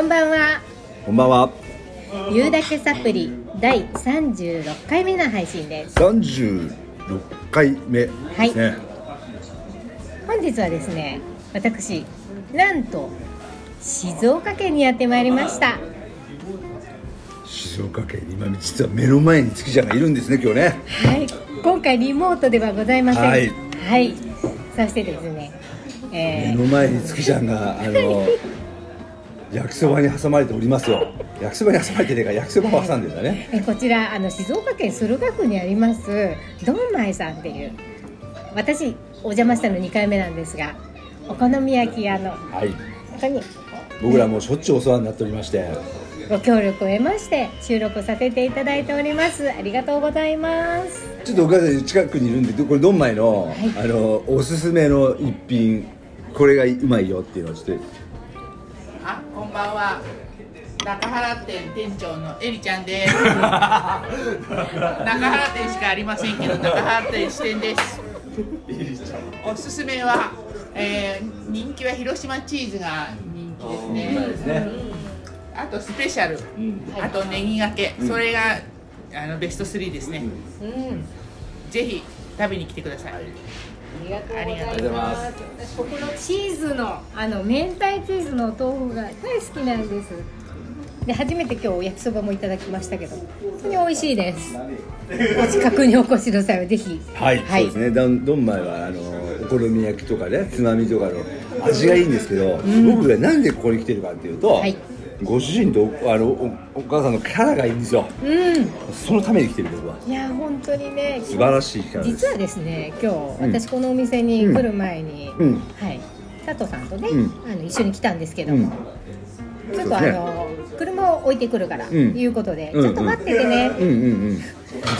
こんばんは。こんばんは。ゆうだけサプリ第36回目の配信です。三十六回目ですね。本日はですね、私なんと静岡県にやってまいりました。静岡県今実は目の前に月ちゃんがいるんですね今日ね。はい、今回リモートではございません。はいはいそしてですね、え目の前に月ちゃんがあの焼きそばに挟まれておりますよ。焼きそばに挟まれてねえか焼きそばを挟んでんだね。ーえこちらあの静岡県駿河区にありますドンマイさんっていう私お邪魔したの2回目なんですが、お好み焼き屋のはい。中に僕らもうしょっちゅうお世話になっておりまして。ご協力を得まして収録させていただいておりますありがとうございますちょっとお母さん近くにいるんでどこれドンマイの、いあのおすすめの一品これがうまいよっていうのをちょっとあ、こんばんは。中原店店長のエリちゃんです。中原店しかありませんけど、中原店支店です。おすすめは、えー人気は広島チーズが人気ですね。ですね。あとスペシャル、あとネギがけ、それがあのベスト3ですね。うんぜひ食べに来てください。ありがとうございます。私ここのチーズのあの明太チーズのお豆腐が大好きなんです。で初めて今日焼きそばもいただきましたけど本当に美味しいです。お近くにお越しの際はぜひはい、はいそうです。ね。どんどんまいはあのお好み焼きとかね、つまみとかの味がいいんです。けど、僕がなんでここに来てるかっていうと、はいご主人とあのおお母さんのキャラがいいんですよ。うん。そのために来てる僕は。いや本当にね。素晴らしいキャラです。実はですね今日、うん。私このお店に来る前に、うん。はい。佐藤さんとね、うん。あの一緒に来たんですけど、うん。ちょっとあの、車を置いてくるから、ん。いうことで、うんちょっと待っててね、うんうんうん。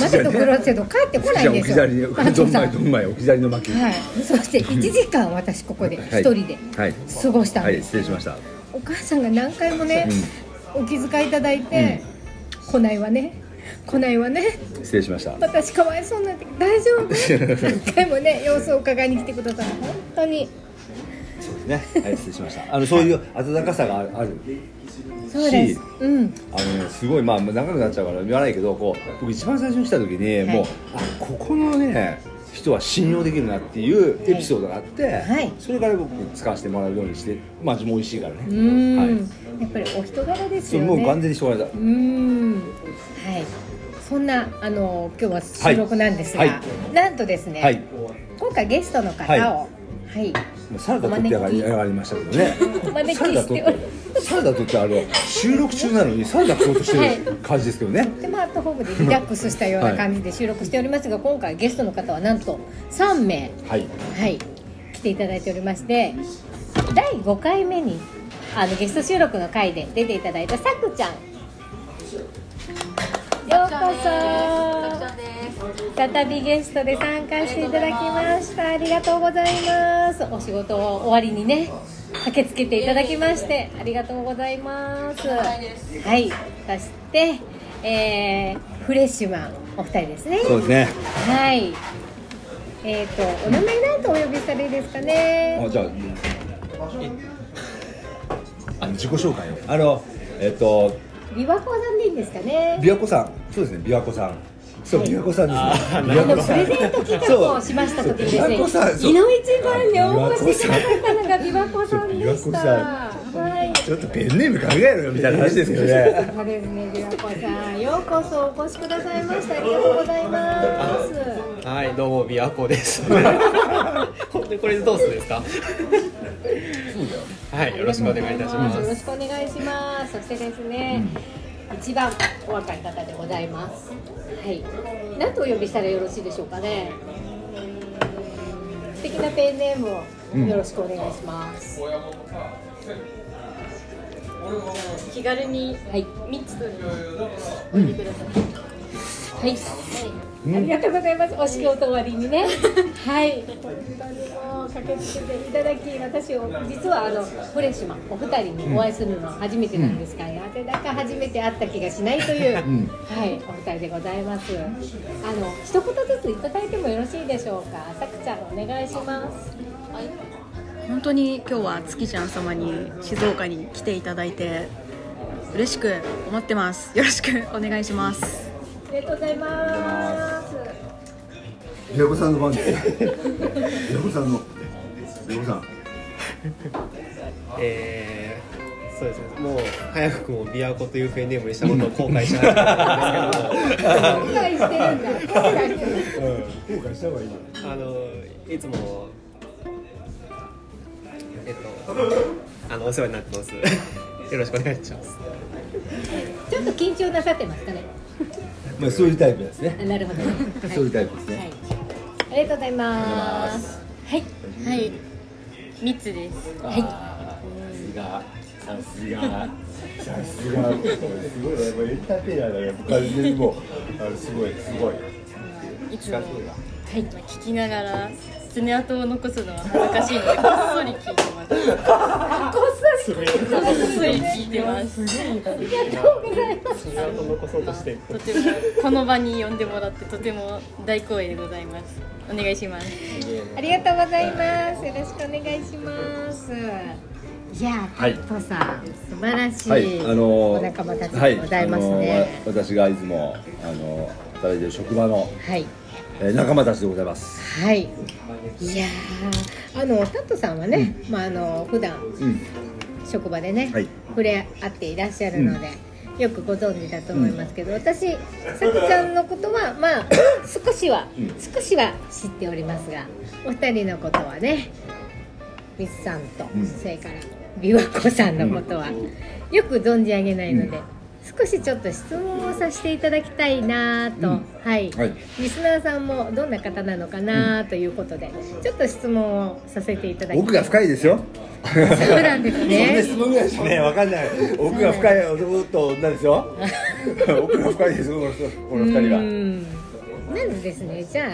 待てとくろうけど帰ってこないんですよ。じゃあ置き去りに、佐藤さん。どんまいどんまいの巻。き。はい、そして1時間私ここではい。一人ではい。過ごしたんはい、です、失礼しました。お母さんが何回もね、お気遣いいただいて、来ないわね。来ないわね。失礼しました。私かわいそうになって大丈夫？何回もね 様子を伺いに来てください本当に。ね、はい、失礼しました。あの、そういう温かさがある。あるそうです。しうん。あのね、すごい、まあ、長くなっちゃうから言わないけど、こう、僕一番最初に来た時に、もう、あ、ここのね。人は信用できるなっていうエピソードがあって、はい。それから僕使わせてもらうようにして、まあ、味も美味しいからね。はい。やっぱりお人柄ですよね。もう完全に人柄だ。うーん。はい。そんなあの今日は収録なんですが、はい。はなんとですね、はい。今回ゲストの方をはい、サラダ取って上ががりましたけどね。サラダ取ってサラダ取ってあの収録中なのにサラダ食おうとしてる感じですけどね、でまあアットホームでリラックスしたような感じで収録しておりますが、今回ゲストの方はなんと3名。はい。はい。来ていただいておりまして第5回目にあのゲスト収録の回で出ていただいたさくちゃんようこそ。再びゲストで参加していただきました。ありがとうございます。お仕事終わりにね駆けつけていただきましてありがとうございます。はい。そして、えーフレッシュマンお二人ですね。そうですね。はい。えっ、とお名前なんとお呼びしたらいいですかね？あじゃああの自己紹介を。あのえっと琵琶湖さんでいいんですかね？琵琶湖さん。そうですね琵琶湖さん。そう琵琶湖さんですね。琵琶湖さん。プレゼント企画をしました時ですね。そう琵琶湖さん。そう井の一番に応募してくださったのが琵琶湖さんでした。ちょっとペンネーム考えろよみたいな話ですけどねそうですね、琵琶湖さん、ようこそお越しくださいました。ありがとうございます。はい、どうも、琵琶湖です。これでどうするんですか？はい、よろしくお願いいたしまよろす。しくお願いします。そしてですね、一番お若い方でございます。はい。何とお呼びしたらよろしいでしょうかね？素敵なペンネームをよろしくお願いします。気軽にはい。ミッツとおいてください。はい。ありがとうございます。お仕事終わりにね。はい。本当にもう駆けつけていただき、私を実はあのフレッシュマンお二人にお会いするのは初めてなんですが、なぜだか初めて会った気がしないという、はい、お二人でございます。あの一言ずついただいてもよろしいでしょうか？さくちゃんお願いします。本当に今日は月ちゃん様に静岡に来ていただいて嬉しく思ってます。よろしくお願いします。ありがとうございます。平子さんの番です。平子さんの平子さん。えー、そうですね。もう早くも琵琶湖というペンネームにしたことを後悔しなかったんですけど後悔してるんだ。後悔してる。後悔した方がいいあのいつもえっとあのお世話になってます。よろしくお願いします。ちょっと緊張なさってますかね？まあそういうタイプですね。あなるほど。そういうタイプですね。はい、ありがとうございます。はい。はい。三つです。はい。さすが。さすが。さすが。すごいね。もうエンターテイナーだね完全にもうあのすごいすごい。いつも。はい。聞きながら爪痕を残すのは恥ずかしいのでこっそり聞いてます。こっそりこっそり聞いてます。ありがとうございます。それを残そうとして。とて。もこの場に呼んでもらってとても大光栄でございます。お願いします。ありがとうございます。よろしくお願いします。い。やー、はいタさん素晴らしい、はい、あのお仲間たちでございますね。はいあのわ私がいつもあの働いている職場の、はいえー仲間たちでございます。はい。いやーあのタットさんはね、まああの普段うん、職場でね、はい。触れ合っていらっしゃるので、よくご存知だと思いますけど、私さくちゃんのことはまあ少しは、うん。少しは知っておりますがお二人のことはねミスさんと、うん。それから琵琶湖さんのことはよく存じ上げないので、少しちょっと質問をさせていただきたいなと、うん。はい、はい。リスナーさんもどんな方なのかなということで、ちょっと質問をさせていただき奥が深いですよ。そうなんですそんなね。質問ぐらいしかね、わかんない。奥が深い男と女ですよ。奥が深いですよ、この人この二人うは。ん。まずですねじゃあ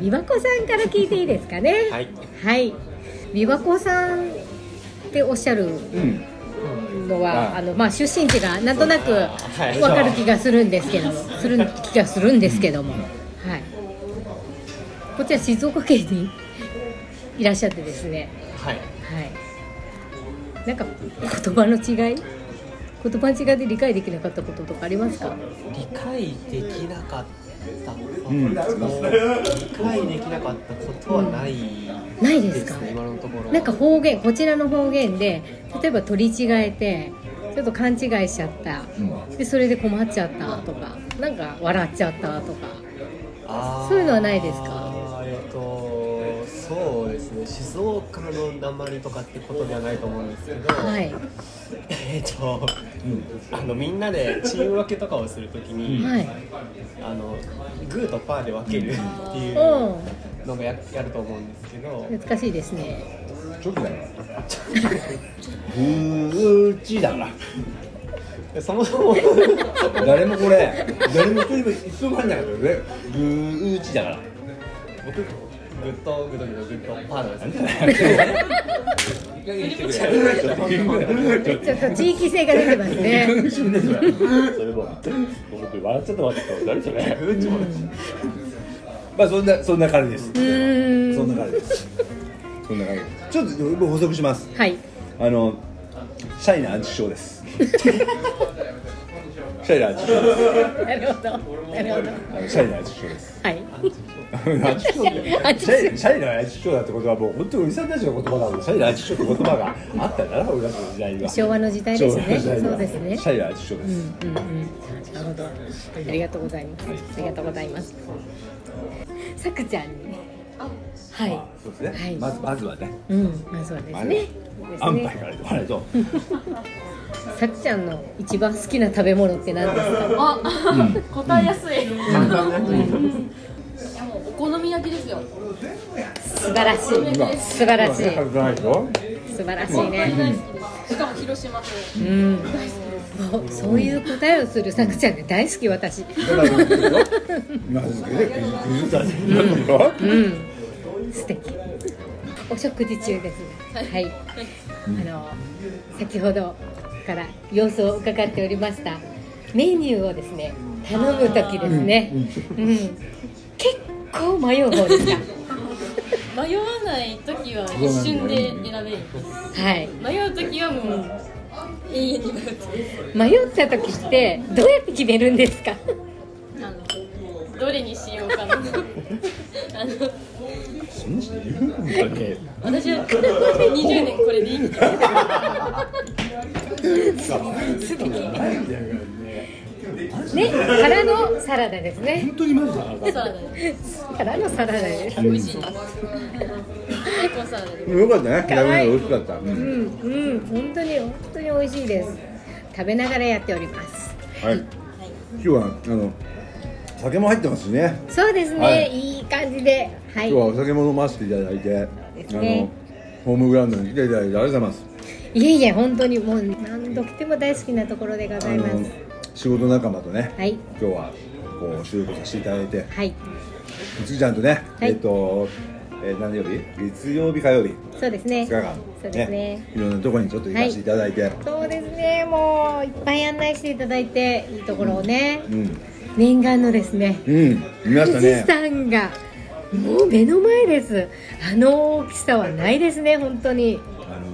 うん琵琶湖さんから聞いていいですかね？はい。はい。琵琶湖さんっておっしゃるうん、のは、はいあのまあ出身地がなんとなくわはい。かる気がするんですけどもする気がするんですけども。はい。こちら静岡県にいらっしゃってですね。はい。はい。なんか言葉の違い？言葉の違いで理解できなかったこととかありますか？理解できなかったこと、うん。理解できなかったことはないないですか？ね今のところ。なんか方言こちらの方言で例えば取り違えてちょっと勘違いしちゃった、でそれで困っちゃったとかなんか笑っちゃったとか。そういうのはないですか？えっとそうですね。静岡の鉛とかってことではないと思うんですけど、はい。えっと、あのみんなでチーム分けとかをするときに、はい。あのグーとパーで分けるっていううんのがややると思うんですけど、懐かしいですねちょっとだよ。ぐーちだから。でそもそも誰もこれ、誰も一人も一分も入んなかったよね。ぐーちだから。僕グッとグッとグッとグッとパーなんですよちょっと地域性が出てますねそれも、僕笑っちゃったわけ誰それ。まあそんなそんな感じです。そんな感じです。そんな感じです。ちょっと僕補足します。はいあのシャイなアンチ症です。シャイなアンチ症です。なるほどなるほどあのシャイなアンチ症です。はいアンチ症シャイシャイなアンチ症だってことはもう本当におじさんたちの言葉なのでシャイなアンチ症って言葉があったんだな俺たちの時代には。昭和の時代ですねそうですねシャイなアンチ症です。うんうんうんなるほどありがとうございますありがとうございますさくちゃんに。はい。まあそうですね。はい。まずまずはね。うんまあそうですね。安牌から言わないと。さくちゃんの一番好きな食べ物って何ですか？あ、答えやすい。いやもうお好み焼きですよ。素晴らしい。素晴らしい。素晴らしいねしかも広島風うんもうそういう答えをするさくちゃんで大好き私。うん。素敵。お食事中ですはい。あの先ほどから様子を伺っておりました。メニューをですね頼む時ですね、うん。結構迷う方ですか 迷わない時は一瞬で選べる。はい。迷う時はもう迷って。迷った時ってどうやって決めるんですか？どれにしようかな。あのそんな人いる本当に私は20年これで ねからのサラダですね。本当にマジだなサラダですからのサラダです。美味しい。です最高サラダですよかったね。かわいい美味しかった。うん。うん。うん本当に本当に美味しいです。食べながらやっております。はい。今日はあの酒も入ってますしね。そうですね、はい。い、い感じで。はい。今日はお酒も飲ませていただいてね。あのホームグラウンドに来ていただいてありがとうございます。いえいえ本当にもう何度来ても大好きなところでございます。あの仕事仲間とねはい。今日はこう収録させていただいて。はい。つきちゃんとね、はい。えっと、えー何曜日？月曜日火曜日。そうですね。2日間。そうですね。いろんなところにちょっと行かせていただいて、そうですね。もういっぱい案内していただいていいところをね、うん。念願のですね。うん。見ました富士ね山が。もう目の前です。あの大きさはないですね本当に。あの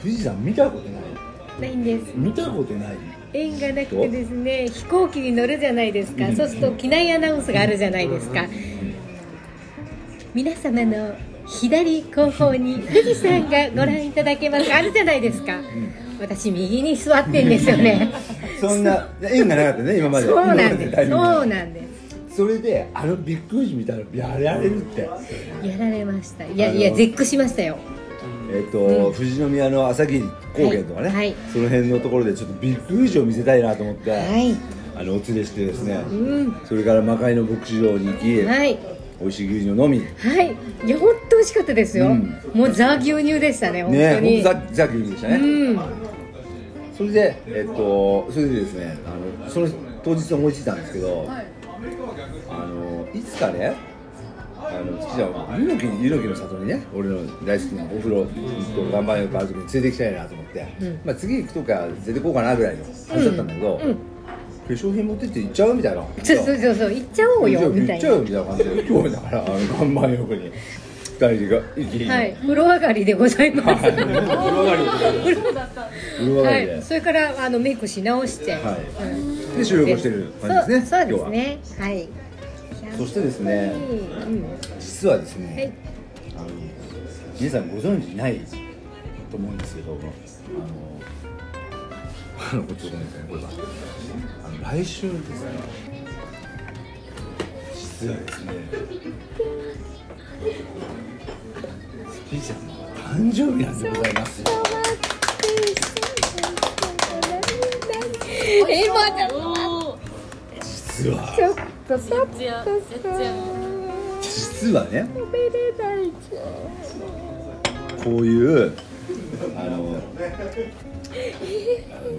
富士山見たことない？ないんです。見たことない？縁がなくてですね飛行機に乗るじゃないですか。そうすると機内アナウンスがあるじゃないですか皆様の左後方に富士山がご覧いただけます。あるじゃないですか。私右に座ってんですよね。そんな縁がなかったね今まで。そうなんです。そうなんです。それであのビッグ富士見たらやられるって。やられました。いやいや絶句しましたよ。えっ、と、富士宮の朝霧高原とかね、はい。はいその辺のところでちょっとビッグ富士を見せたいなと思って、はい。あのお連れしてですね、うん。それから魔界の牧師場に行き、はい美味しい牛乳を飲み。ねはい。いや本当美味しかったですよ、うん。もうザ牛乳でしたね本当本に、当ザザ牛乳でしたね、うん。それでえっ、とそれでですねあのその当日思いついたんですけど、あのいつかねあの月ちゃんは猪木に猪木の里にね俺の大好きなお風呂と岩盤浴ある時に連れて行きたいなと思って、うん。まあ、次行くとか連れて行こうかなぐらいの話だったんだけど、うん化粧品持ってって行っちゃうみたいな。そうそうそうそう。行っちゃおうよみたいな。行っちゃうよみたいな感じで。今日だからあの岩盤浴に。二人がはい。風呂上がりでございます。はい。風呂上がりで風呂上がりで、はい、それからあのメイクし直して、はい。うんで収録してる感じですねそうですね。は。い。そしてですねうん。実はですね、はい。あの皆さんご存知ないと思うんですけどあの あのこっちごめんなさいこれが来週ですね実はですね月ちゃんの誕生日なんでございますよえまだおお実はちょっとちょっとつやつやつや実はね食べれないこういうあの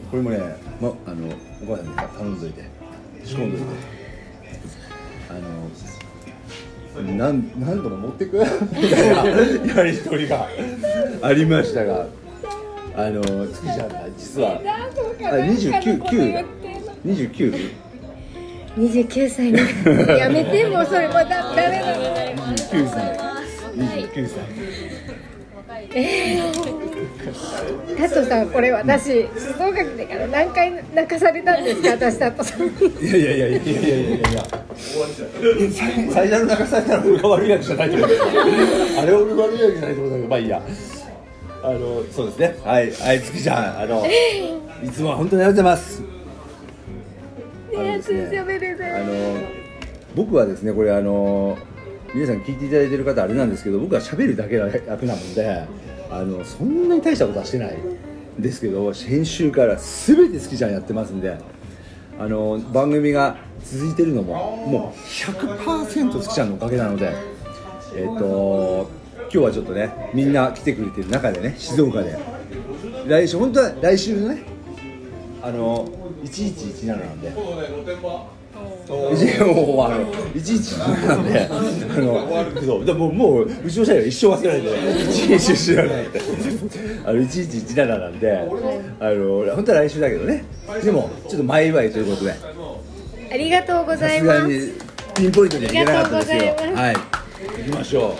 これもね、ま、あのお母さんに頼んどいて。仕込んどいて。あのなんなんとか持ってく？みたいな。やり取りが。ありましたが。あの月ちゃんが実は。あ29 9 29 29歳にやめてもうそれもだダメだ29歳。29歳えー、さんこれ私静岡だから何回泣かされたんですか？私だとさいやいやいやいやいやいやいや。最の泣かされたのが悪いわけじゃないあれ俺悪いわけじゃないと思うけど。まあいいや。あのそうですね。はい。はい月ちゃんあのいつも本当にありがとうございます。あのですねあの僕はですねこれあの皆さん聞いていただいてる方あれなんですけど僕は喋るだけの役なのであのそんなに大したことはしてないですけど先週から全て好きちゃんやってますんであの番組が続いてるのももう100%好きちゃんのおかげなのでえっ、と今日はちょっとねみんな来てくれてる中でね静岡で来週本当は来週のねあの1117なんで一終わる一日中なんであのそうでももううちの社員は一生忘れないで一日知らないあの一日一らなんであの本当は来週だけどね。でもちょっと前祝いということで。ありがとうございます。ピンポイントにはいけなかったですよ。行きましょ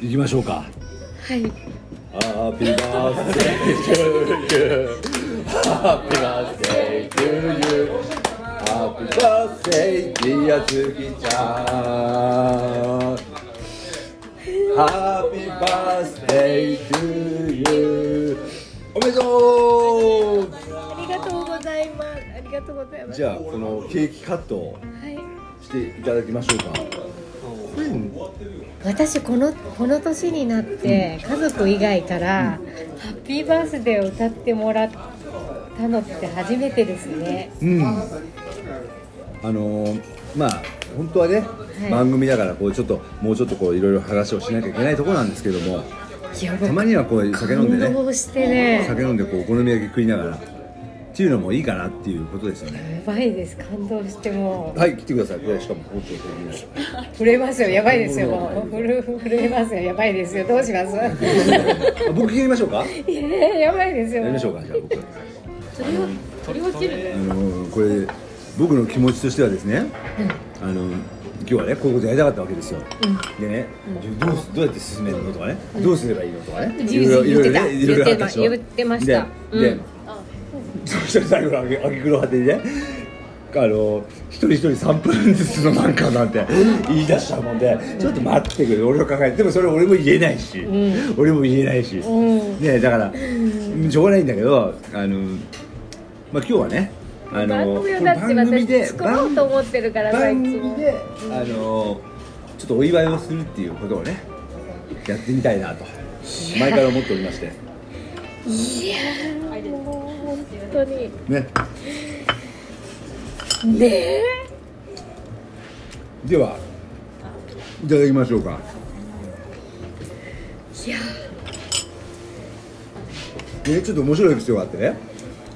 う。行きましょうか。はい。ハッピーバースデー to you ハッピーバースデー to you Happy birthday dear 月ちゃん Happy birthday to you. おめでとう。ありがとうございます。ありがとうございます。じゃあこのケーキカットをはいしていただきましょうか。これ私このこの年になって家族以外から「ハッピーバースデー」を歌ってもらったのって初めてですねうんあのーまあ本当はね、い番組だからこうちょっともうちょっとこういろいろ話をしなきゃいけないところなんですけどもたまにはこう酒飲んでねしてね酒飲んでこうお好み焼き食いながらっていうのもいいかなっていうことですよねやばいです感動してもはい来てくださいこれしかも包丁的に震えますよやばいですよ震えますよやばいですよどうします僕切りましょうかいややばいですよやりましょうかじゃあ僕取り分ける。あのーこれ僕の気持ちとしてはですね、あの今日はねこういうことやりたかったわけですよ、でね、どうすどうやって進めるのとかね、どうすればいいのとかね、うん言ってたいろいろねいろいろ言ってました。ででうん。そしたら最後のあげあげくろ果てにねあの一人一人3分ずつのなんかなんて言い出したもんで、ちょっと待ってくれ俺を考えてでもそれ俺も言えないし、俺も言えないし、ん。ねだから、しょうがないんだけどあのまあ今日はねあの番組をだって私作ろうと思ってるからさいであのちょっとお祝いをするっていうことをねやってみたいなと前から思っておりまして。いやーもう本当に。ね。ねえ。ではいただきましょうか。いやでちょっと面白いエピソードがあってね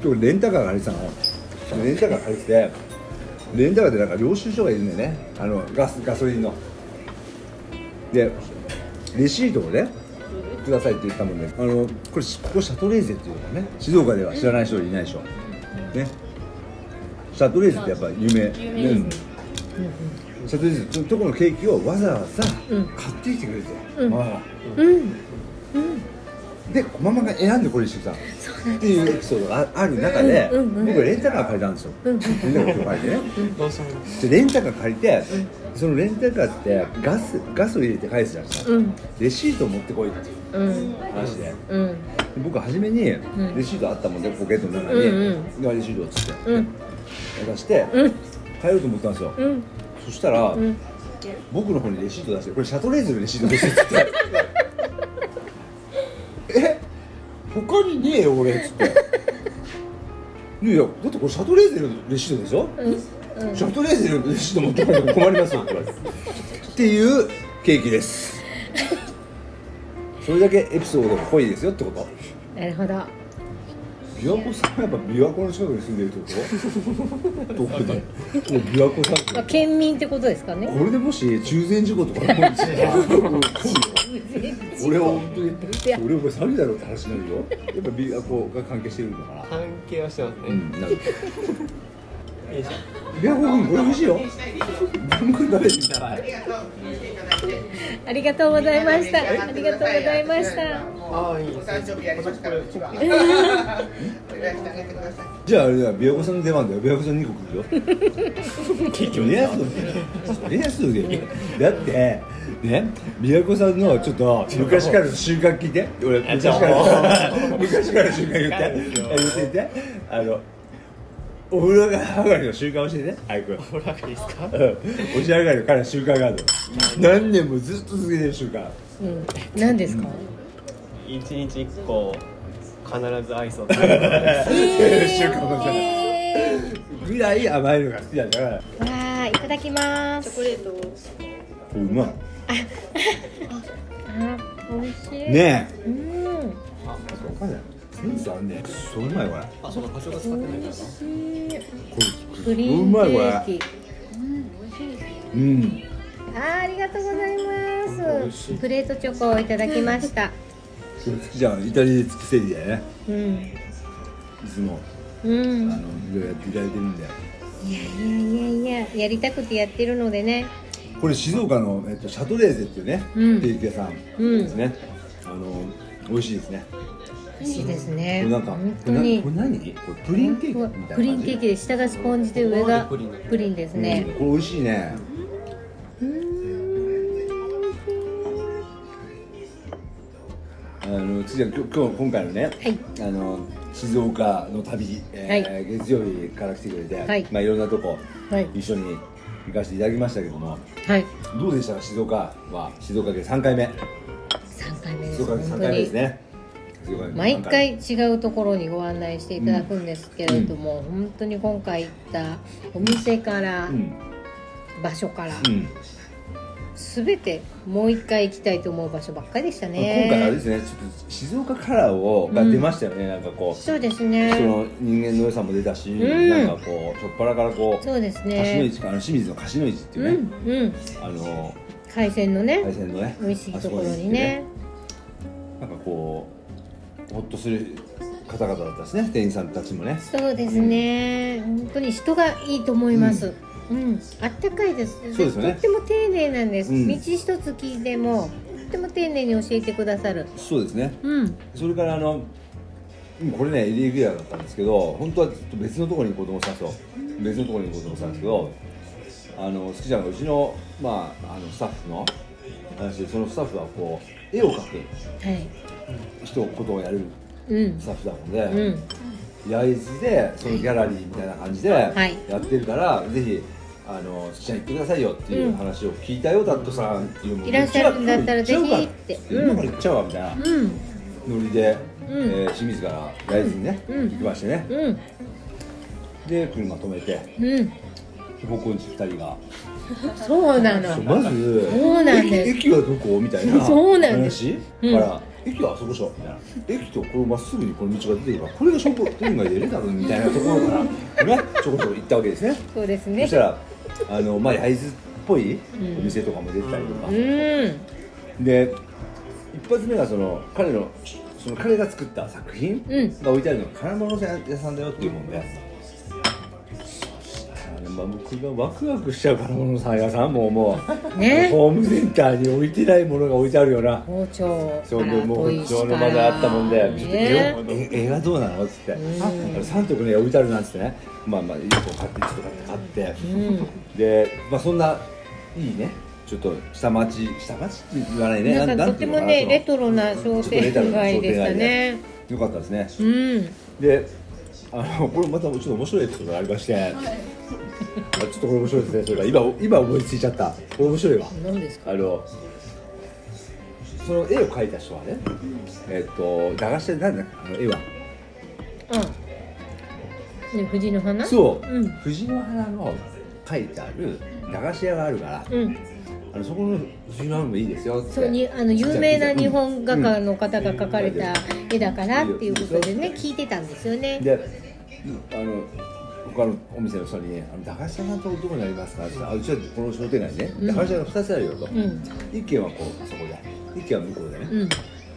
今日レンタカー借りてたのレンタカー借りててレンタカーでなんか領収書がいるんだよね。あのガスガソリンの。でレシートをねくださいって言ったもんねあのこれしここシャトレーゼっていうのね。静岡では知らない人いないでしょ。ね。シャトレーゼってやっぱ有名。有名です。ねうん。シャトレーゼのとこのケーキをわざわざうん。買ってきてくれて、うん。あ。あうんでママが選んでこれにしてさっていうエピソードがあある中で、僕レンタカー借りたんですよ、レンタカー借りて。ねでレンタカー借りて、そのレンタカーってガスガスを入れて返すじゃないですか、うん。レシートを持ってこいっていううん。話で、僕初めにレん。シートあったもんでポケットの中に、レシートをつってうん。渡して、うん。帰ろうと思ったんですよ、うん。そしたら、ん。僕の方にレシート出してこれシャトレーゼのレシートですって他にねえよ俺っつって。いやいやだってこれシャトレーゼのレシートでしょ、シャトレーゼのレシート持ってこないと困りますよって言われてっていうケーキです。それだけエピソードが濃いですよってこと。なるほど琵琶湖さんはやっぱ琵琶湖の近くに住んでるってこと？どこで？もう琵琶湖さんまあ県民ってことですかね？これでもし中禅寺湖とか起こるんですよ。俺は本当に俺お前詐欺だろって話になるよ。やっぱ琵琶湖が関係してるのかな？関係はしてますね、うんなる琵琶湖君これ美味しいよ。僕食べてみたいありがとうございました。ありがとうございました。ああいいお誕生日やりますからうちはお祝いしてあげてくださいじゃああれだ琵琶湖さんの出番だよ。琵琶湖さん2個来るよ。結局ねそりゃそうだよだってね琵琶湖さんのちょっと昔からの習慣聞いて俺昔から昔からの習慣 言って言っててあのお風呂上がりの習慣教えて。早くおらがいいですか？うん。おし上がりの彼の習慣があるの。何年もずっと続けてる習慣。うん。何ですか？一日一個必ずアイスを食べる習慣がさえぐらい甘いのが好きなんだから。ー、わあいただきます。チョコレート。をうまい。あ美味しい。ねえ。うん。わかんな。いセンスあんねそううまいこれ。あそうか場所が使ってない。からクリームケーキうん。あーありがとうございます。プレートチョコをいただきました。好きじゃんイタリアで付きセリでね。うん。いつも。うん。あのいろいろやっていただいてるんでいやいやいやいややりたくてやってるのでね。これ静岡の、えっと、シャトレーゼっていうね、うん。ケーキ屋さんですね、あの美味しいですね美味しいですこねれなんか本当に。これ何？これプリンケーキみたいな感じ？プリンケーキで下がスポンジで上がプリンですね、うん。これ美味しいね。あの次は今日今日今回のね、はい。あの静岡の旅、えー月曜日から来てくれて、はい。まあいろんなとこはい。一緒に行かせていただきましたけどもはい。どうでした？か静岡は。静岡県3回目。三回目です。静岡県3本当に回目ですね毎三回違うところにご案内していただくんですけれども、本当に今回行ったお店から、うん。場所から、うん。すべてもう一回行きたいと思う場所ばっかりでしたね。今回あれですねちょっと静岡カラーをが出ましたよね、なんかこうそうです人ね。の人間の良さも出たし、ん。なんかこうしょっぱなからこうそうですね。市あの清水の柏の市っていううね、んうん。あの海鮮のね海鮮のね美味しいところにね。行ってなんかこうほっとする方々だったしね店員さんたちもね。そうですね。本当に人がいいと思います。うん、あったかいです。そうですよね。とっても丁寧なんです、うん。道一つ聞いてもとっても丁寧に教えてくださる。そうですね。うん。それからあのうんこれねエリーギアだったんですけど本当はちょっと別のところに行こうと思ってたんですよ。別のところに行こうと思ってたんですけどあの好きちゃんがうちの,、まあ、あのスタッフの話でそのスタッフはこう絵を描く。はい人ことをやるうん。スタッフなので、うん。焼津でそのギャラリーみたいな感じでい。やってるから、ぜひあの好きちゃん行ってくださいよっていう話を聞いたよ、ダットさんっていうのも。いらっしゃるんだったらぜひって。今から行っちゃうわみたいな。うん。ノリで、うん。えー清水から焼津にね、うん。行きましてね。うん。で車止めて。うん。方向に2人が。そうなの。まずそうなんです。駅駅はどこ？みたいな話うんから、駅はあそこでしょ。みたいな駅とこれまっすぐにこの道が出てるからこれが商店街で出たのみたいなところからねちょこちょこ行ったわけですね。そうですね。そしたらあのまあ焼津っぽいん。お店とかも出てたりとか、うん。で一発目がその彼のその彼が作った作品うん。が置いてあるのが金物屋さんだよっていうもんで、あのまあ、僕がワクワクしちゃう金物屋さんももう、ね？ホームセンターに置いてないものが置いてあるような。包丁そからう。でもう砥石包丁の場であったもんで、ね。絵絵絵がどうなのっつって、三徳ね置いてあるなんつってねまあまあ一個買ってちょっと買って買って、うんでまあそんないいねちょっと下町下町って言わないねなんかとてもねレトロな商店な街でしたねよかったですねうんであのこれまたちょっと面白いエピソードがありましてあちょっとこれ面白いですねそれが。今今思いついちゃった。これ面白いわ。何ですか？あのその絵を描いた人はねえっと駄菓子屋で何だ？あの絵は。うん。ね藤の花？そう、うん。藤の花の描いてある駄菓子屋があるからうん。あのそこの藤の花もいいですよって。そうにあの有名な日本画家の方が描かれた絵だからっていうことでね聞いてたんですよね。であの他のお店の人に「あの駄菓子屋さんとどこにありますか?」って言ったらあうちはこの商店街にね、うん。駄菓子屋が2つあるよと、うん一軒はこうあそこで一軒は向こうでね、ってうん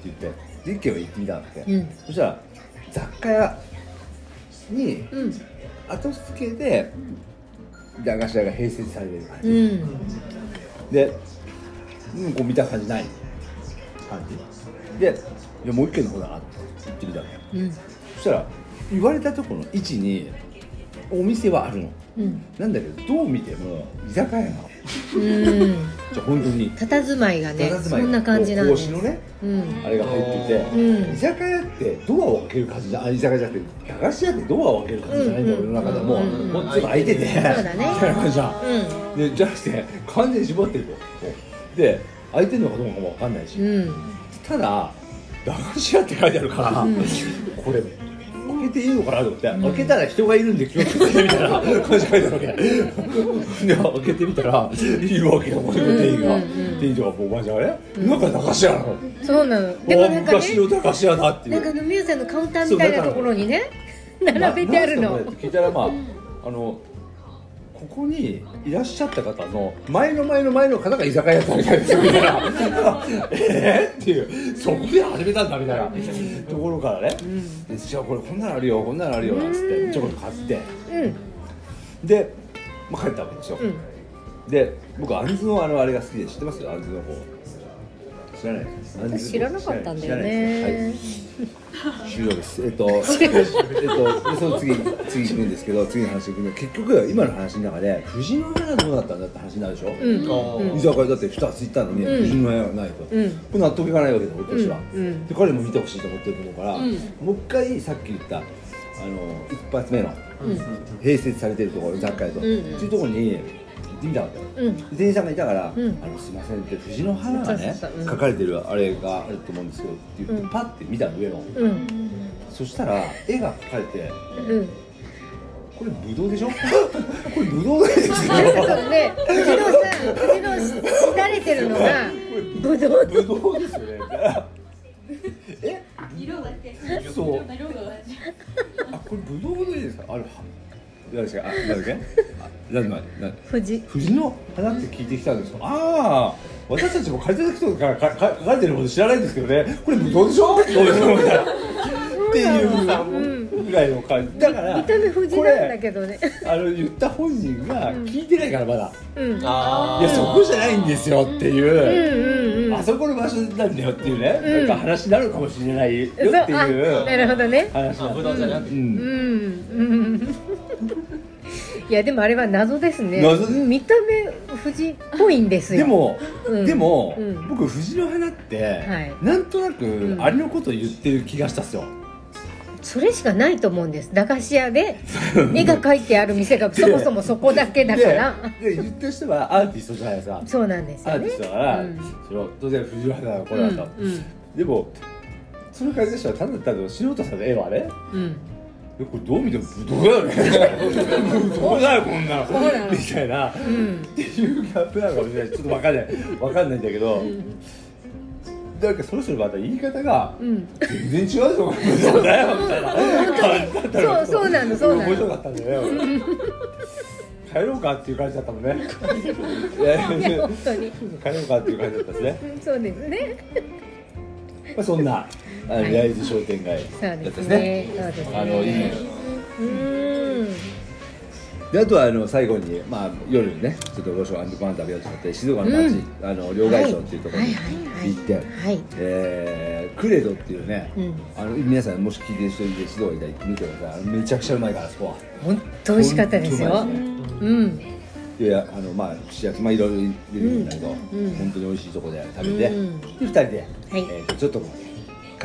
言ってで一軒は行ってみたんだって、うん。そしたら雑貨屋にうん。後付けで駄菓子屋が併設されてる感じ、うん。で、うん、こう見た感じない。感じ。でいやもう一軒の方だなって言ってみたのようん。そしたら言われたところの位置にお店はあるの。うん。なんだけどどう見ても居酒屋なの。うん。じゃあ本当に佇まいがねそんな感じなんで子のねうん。あれが入ってて、うん。居酒屋ってドアを開ける感じじゃあ居酒屋じゃなくて駄菓子屋ってドアを開ける感じじゃないんだ、うん。俺の中でも、もうちょっと開いてて、そうだね。みたいな感じじゃんじゃなくて完全に絞ってると。で開いてるのかどうかも分かんないし、ただ駄菓子屋って書いてあるから、これていいのかなと思って、開けたら人がいるんで気をつけてみたいな感じ書いてあるわけ。で開けてみたらいるわけよ店員が、店員とかおばあちゃんがね、なんか駄菓子屋なのそうなの。だからなんか昔のね駄菓子屋だっていう。なんか飲み屋さんのカウンターみたいなところにね並べてあるの。聞いたらまああのここにいらっしゃった方の前の前の前の方が居酒屋やったみたいですよみたいな。え？ーっていう。そこで始めたんだみたいな。ところからね、でじゃあこれこんなのあるよこんなのあるよなんつってちょこっと買って。うん。で、まあ、帰ったわけですよ、うん。で僕あんずのあのあれが好きで知ってます？よあんずの方。知って知らない私知らなかったんだよね。です。はい。終了です。えっと えっとでその次次行くんですけど次の話行くんで結局今の話の中で藤の花がどうだったんだって話になるでしょ、うん。居酒屋だって2つ行ったのに、うん。藤の花がないと、うん。これ納得いかないわけだ俺としては、うん。うん。で彼も見てほしいと思ってると思うから、うん。もう一回さっき言ったあの一発目のうん。併設されてるところ雑貨屋と、うん。うん。っていうところに行ってみたわけようん。で店員さんがいたから「うん。あのすいません」って藤の花がね書かれてるあれがあると思うんですけどって言って、うん。パッて見たの上の。うん。そしたら絵が描かれてうん。これブドウでしょ？これブドウですよ。藤野さん藤野れてるのがぶどう。ブドウですよね。え色だけそう。色があこれブドウでいいですか？あれは何ですかあなんだっけ？あなんだなん藤。藤の花って聞いてきたんですよああ私たちも借りてた人からかか書かれてること知らないんですけどね。これブドウでしょどうでしょう？みたいなっていうぐらいの感じ。だから見た目藤なんだけどね。あの言った本人が聞いてないからまだ、うん。あいやそこじゃないんですよっていう、うんうんうんあそこの場所なんだよっていうね、うん。なんか話になるかもしれないよっていうなるほどね。話なんあぶどうじゃなくて。ううん。んうん。いやでもあれは謎ですね。謎？うん見た目藤っぽいんですよ。でも、うん。でも、うん。僕藤の花って、はい。なんとなくん。あれのことを言ってる気がしたっすよ、それしかないと思うんです。駄菓子屋で 絵が描いてある店がそもそもそこだけだから。でで言ってる人はアーティストじゃないですか。そうなんですアーティよねストだから、うん。当然藤の花がこれだと、うんうん。でもその感じでしたらただただ素人さんの絵はねうん。えこれどう見てもブドウだよね。ブドウだよこんなみたいな、うん。っていうギャップなのかもしれない。ちょっとわかんない。わかんないんだけど、なんかそろそろまた言い方がうん。全然違うぞブドウだよみたいな。感じだったのそうそうなのそうなの面白かったんだよ。ね帰ろうかっていう感じだったもんね。本当に。帰ろうかっていう感じだったですね、うんそうですね。まあ、そんな焼津商店街そうだったですね。そうですね。あのいい。うんであとはあの最後に、まあ、夜にねちょっとご飯ご飯食べようと思って静岡の町、あの両替所っていうところに行って、はい。えークレドっていうね、うん。あの皆さんもし聞いてる人いて静岡にいたら行ってみてください。めちゃくちゃうまいからあそこは。本当美味しかったですよ。うまいですねうん。であのまあ串焼きまあいろいろ出てくるんだけど、うん。本当に美味しいところで食べて、うん。で二人で、はい。えーとちょっと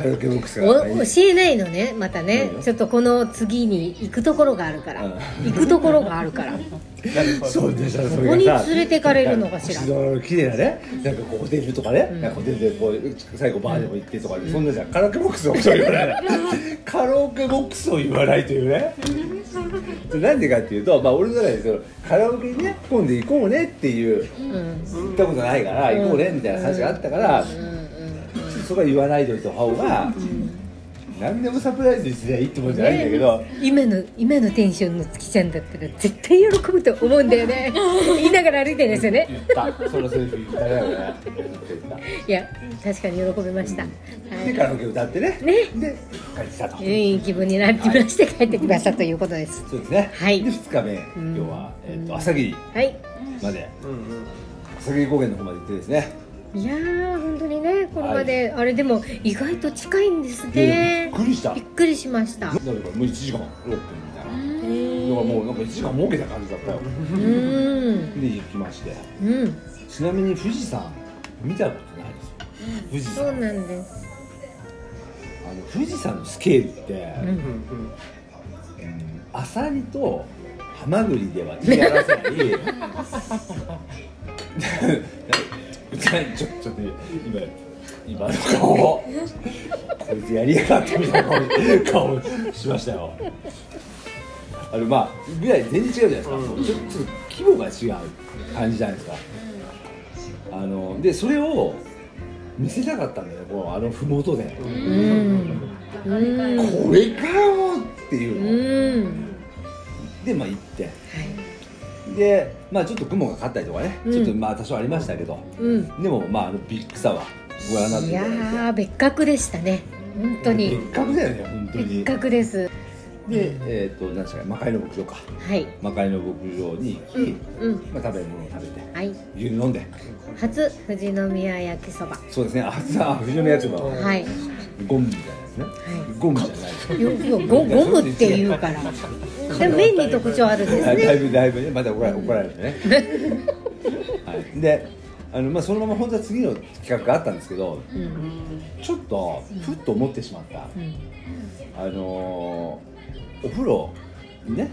カラオケボックスがお教えないのねまたね。ちょっとこの次に行くところがあるから。うん。行くところがあるから。そうでしょそここに連れてかれるのかしら綺麗なねなんかこうホテルとかね、うん。なんかホテルでこう最後バーでも行ってとか、そんなじゃん。カラオケボックスを言わない。カラオケボックスを言わないというね。なんでかっていうとまあ俺の中でそのカラオケにね今度行こうねっていううん。行ったことないから行こうねみたいな話があったから、うんうんそこは言わないでおいた方が、何でもサプライズにすりゃいいってもんじゃないんだけど、今の今のテンションの月ちゃんだったら絶対喜ぶと思うんだよね。言いながら歩いてるんですよね。言った。そのセリフ言ったね俺言ったいや確かに喜びました、はいでカラオケ歌ってね。ね。で帰ってきたと、いい気分になりまして帰ってきましたということです。そうですね、はい。で2日目、ん。今日は、えっと朝霧はい。まで。うんうん。朝霧高原の方まで行ってですねいやー本当にねこれまで、あれでも意外と近いんですでね。びっくりした。びっくりしました。だからもう1時間6分みたいな。うだからもうなんか1時間儲けた感じだったよ。ん。で行きまして。うん。ちなみに富士山見たことないですよ。富士そう山なんです。あの富士山のスケールって、うんうんうん。アサリとハマグリでは違いらせない ちょちょっと今今の顔こいつやりやがってみたいな顔顔しましたよあのまあぐらい全然違うじゃないですか、うんちょっと規模が違う感じじゃないですかあのでそれを見せたかったんだよこのあの麓で、うんこれかよっていうの、うんでまあ行ってはいでまあちょっと雲がかったりとかね、うん。ちょっとまあ多少ありましたけど。うん。でもまああのビッグさはご覧になって。いただいてー別格でしたね。本当に。別格だよね本当に。別格です。でえっ、と何ですかね魔界の牧場か。はい。魔界の牧場に行き、うんまあ、食べ物を食べて。はい。牛乳飲んで。初富士宮焼きそば。そうですね。あさあ富士宮やつのはい。ゴムみたいなやつね、ゴムじゃないゴゴムって言うから。でも麺に特徴あるんですはいだいねぶだいぶねまた怒ら怒られてね、はい、であの、まあ、そのまま本当は次の企画があったんですけどうん。ちょっとふっと思ってしまった、うん。あのーお風呂にね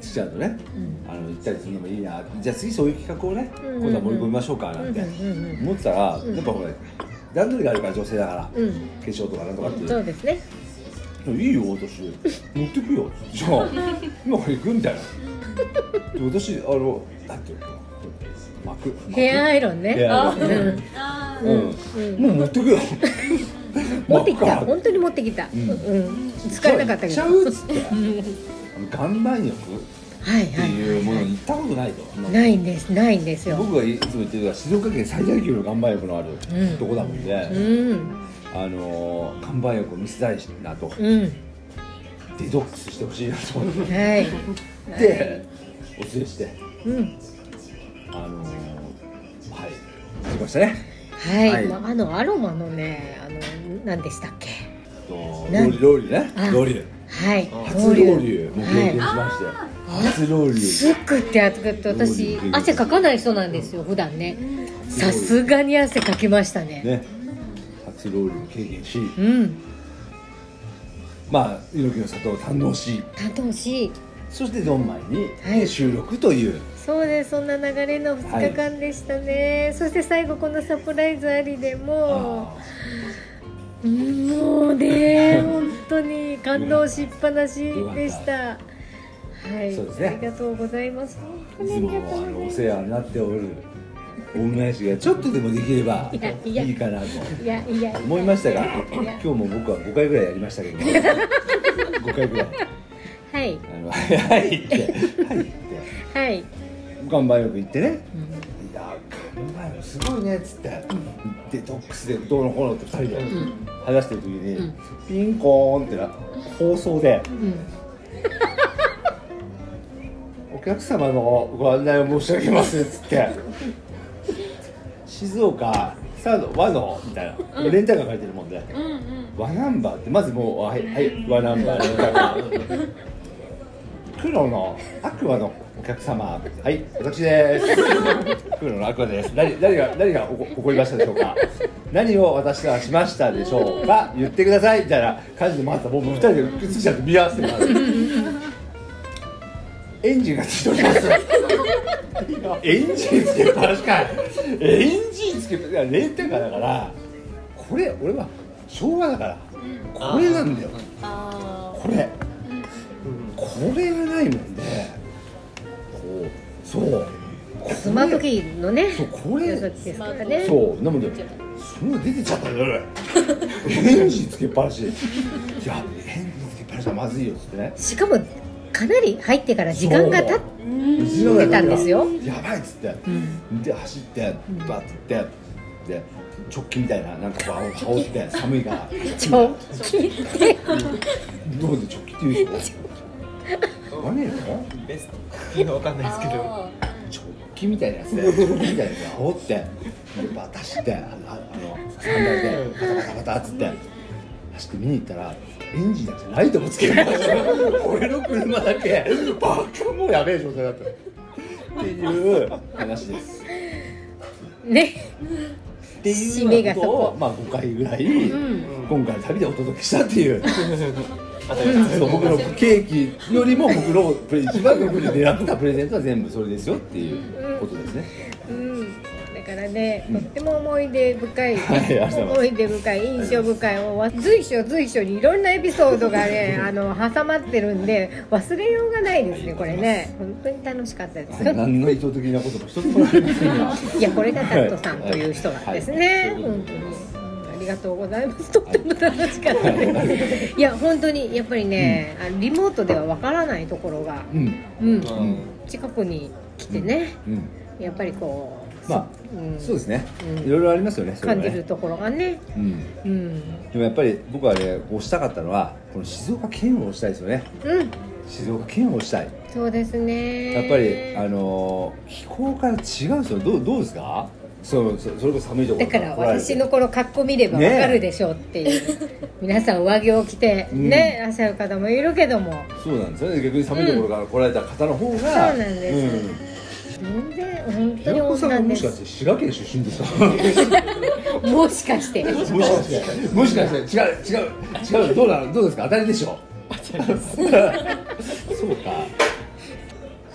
ちちゃんとね、あの行ったりするのもいいな。じゃあ次そういう企画をね、うん。今度は盛り込みましょうかなんてうんうん思ってたら、やっぱほら段取りがあるから女性だから、うん。化粧とかなんとかっていう。そうですね。いいよ私。持ってくよ。じゃあ 今から行くみたいな。で私あのだって巻くヘアアイロンね。ヘアアイロン。うん。うん、もう持ってくよ。持ってきた。本当に持ってきた。ん。うん。使えなかったけちゃどうっつって。岩盤浴？っはいていうものに行ったことないと、はいないんですないんですよ。僕がいつも言ってるのは静岡県最大級の岩盤浴のあるうん。とこだもんで、うん。あのー岩盤浴を見せたいなと、うん。デトックスしてほしいなと思っはい。てお連れして。うん。あのーはい。行きましたね。はい、はい。まあ、あのアロマのねあの何でしたっけ？とロなんウリュロウリュね。あ。ロウリュはい。初ロウリュもう経験しはまして、初ロウリい、ュすって暑くって私汗かかない人なんですよ普段ね。さすがに汗かきましたね。ね。初ロウリュ経験し。うん。まあ猪木の里を堪能し。楽し。いそしてドンマイに、はい。収録という。そうですそんな流れの2日間でしたね、そして最後このサプライズありでも。あうもうね本当に感動しっぱなしでした。はいそうですね。ありがとうございます。いつもにあのお世話になっておる恩返しがちょっとでもできればいやいかなと思いましたが今日も僕は5回ぐらいやりましたけど5回ぐらい。はい。あのはいって。はいって。はい、岩盤浴行ってね。いや岩盤浴すごいねっつって、デトックスでどうのこうのって2人で話してる時に、うん。ピンコーンってな放送でうん「お客様のご案内を申し上げます」っつって静岡サード和のみたいなレンタカー書いてるもんで、和ナンバーってまずもうはい、はい、和ナンバーレンタカー黒のアクアのお客様。はい私です。黒のアクアです。何何が何が起こりましたでしょうか。何を私がしましたでしょうか。言ってください。みたいな感じで回ったらもう二人でくっつきちゃって見合わせてますエンジンがついております。エンジンつけっぱなしかいエンジンつけっぱいやレンタカーだからこれ俺は昭和だからこれなんだよ。これ。これがないもんでこう。そうスマートキーのねそうこれですからね。そうなのでその出てちゃったよ俺エンジンつけっぱなし いやエンジンつけっぱなしはまずいよっつってね。しかもかなり入ってから時間が経っ後ろがたんですよ。やばいっつって、で走ってバッて行ってでチョッキみたいななんか羽織って寒いから。ちょ聞いて。どうでチョッキって言うでしょ何やの？ベスト。いやわかんないですけど。チョッキみたいなやつで チョッキみたいなやつで煽って。でバタしてあああのサンダルでバタバタバタっつって走って見に行ったらエンジンだけじゃライトもつける俺の車だけバカもうやべえ状態だったっていう話ですねっていうようなことをまあ5回ぐらい、今回の旅でお届けしたっていう。そう僕のケーキよりも僕のプレ一番僕に狙ってたプレゼントは全部それですよっていうことですね、からね、とっても思い出深い、はい思い出深い、印象深い、もう随所随所にいろんなエピソードがね、あの挟まってるんで、忘れようがないですね、これね、本当に楽しかったです。何の意図的なことも一つもありませんが。いや、これがタットさんという人なんですね。はい。本当に。うんありがとうございます。とっても楽しかったです。い。や、本当に、やっぱりね、あのリモートではわからないところが。うん。うん、うん。近くに来てね、うん。やっぱりこうまあ、うん。そうですね、うん。いろいろありますよね感じるところがね。うん。うん。でもやっぱり僕はね推したかったのはこの静岡県を推したいですよね。うん。静岡県を推したい。そうですね。やっぱりあのー気候から違うんですよ。どうどうですか？そうそそれこそ寒いところだから私のこの格好見ればわかるでしょうっていう、皆さん上着を着てね、いらっしゃる方もいるけども。そうなんですよね。逆に寒いところから来られた方の方が、そうなんです全然本当に女です。もしかして滋賀県出身ですか？もしかして。もしかして。もしかして。違う違う違う。どうなのどうですか？当たりでしょ？そうか。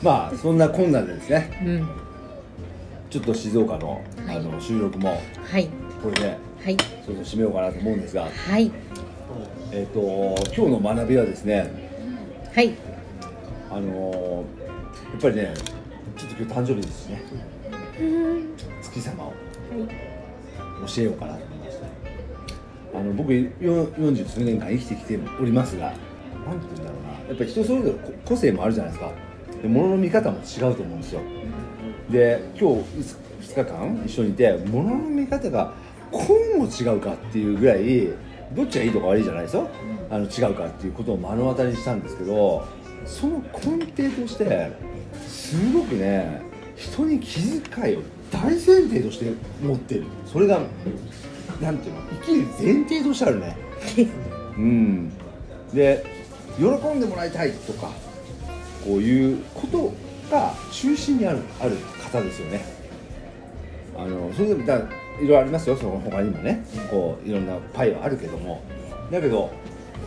まあそんな困難でですね。うん。ちょっと静岡の,、はい。あの収録もはい。これではい。そろそろ締めようかなと思うんですが。はい。えっ、と今日の学びはですねはい。あのーやっぱりねちょっと今日誕生日ですしね。月様を。教えようかなと思いまして。あの僕よ40数年間生きてきておりますがなんて言うんだろうな。やっぱり人それぞれ個個性もあるじゃないですか。で物の見方も違うと思うんですよ。で今日2日間一緒にいて物の見方がこうも違うかっていうぐらいどっちがいいとか悪いじゃないですよ。あの違うかっていうことを目の当たりにしたんですけどその根底としてすごくね人に気遣いを大前提として持ってる。それがなんていうの生きる前提としてあるね。うん。で喜んでもらいたいとかこういうことが中心にあるある方ですよね。あのそれでもだいろいろありますよ。その他にもね。こういろんなパイはあるけども。だけど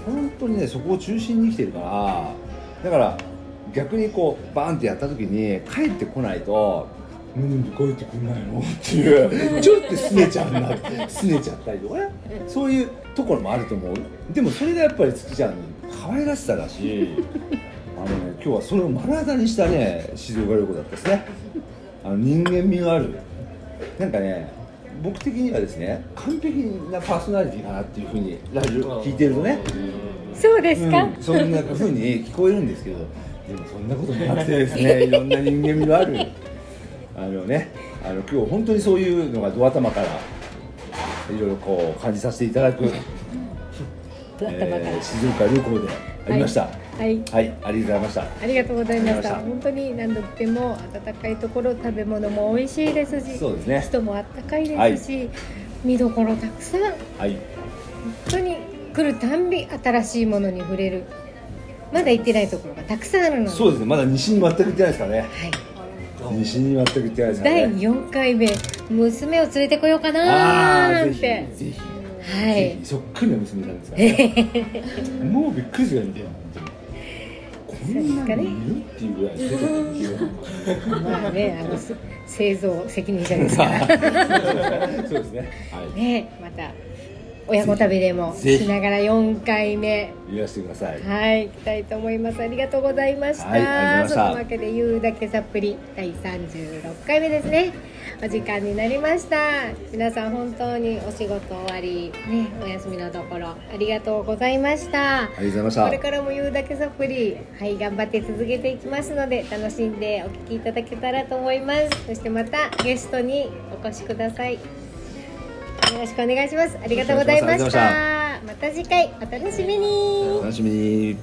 本当にねそこを中心に生きてるからだから逆にこうバーンってやった時に帰ってこないと「なんで帰ってくんないの?」っていう。ちょっと拗ねちゃうな拗ねちゃったりとかね。そういうところもあると思う。でもそれがやっぱり月ちゃんの可愛らしさだしあのね今日はそれを目の当たりにしたね静岡旅行だったですね。あの人間味がある。なんかね僕的にはですね完璧なパーソナリティかなっていうふうにラジオ聞いてるとね。そうですか、うん、そんなふうに聞こえるんですけどでもそんなこともなくて ですねいろんな人間味のある。あのねあの今日本当にそういうのがド頭からいろいろこう感じさせていただく、えー静岡旅行でありました。はい。はい、ありがとうございました。ありがとうございました。本当に何度っても暖かいところ食べ物も美味しいですし、そうですね。人も暖かいですし、見どころたくさん。本はい。当に来るたんび新しいものに触れる。まだ行ってないところがたくさんあるので、そうですね。まだ西に全く行ってないですからね。はい。西に全く行ってないですから第ね4回目娘を連れてこようかなーなんて。ぜひはい。そっくりな娘なんですからね。もうびっくりするぐらい見てる。こんなにいるっていうぐらいまあねあのす 製造責任者ですから。そうですね。はい。ねまた親子旅でもしながら4回目言わせてくださいはい、行きたいと思います。ありがとうございました。はいありがとうございましたそのわけで言うだけサプリ第36回目ですね。お時間になりました。皆さん本当にお仕事終わりね、お休みのところありがとうございました。ありがとうございましたこれからも言うだけサプリ、はい、頑張って続けていきますので、楽しんでお聞きいただけたらと思います。そしてまたゲストにお越しください。よろしくお願いします。ありがとうございました。また次回お楽しみにお。楽しみに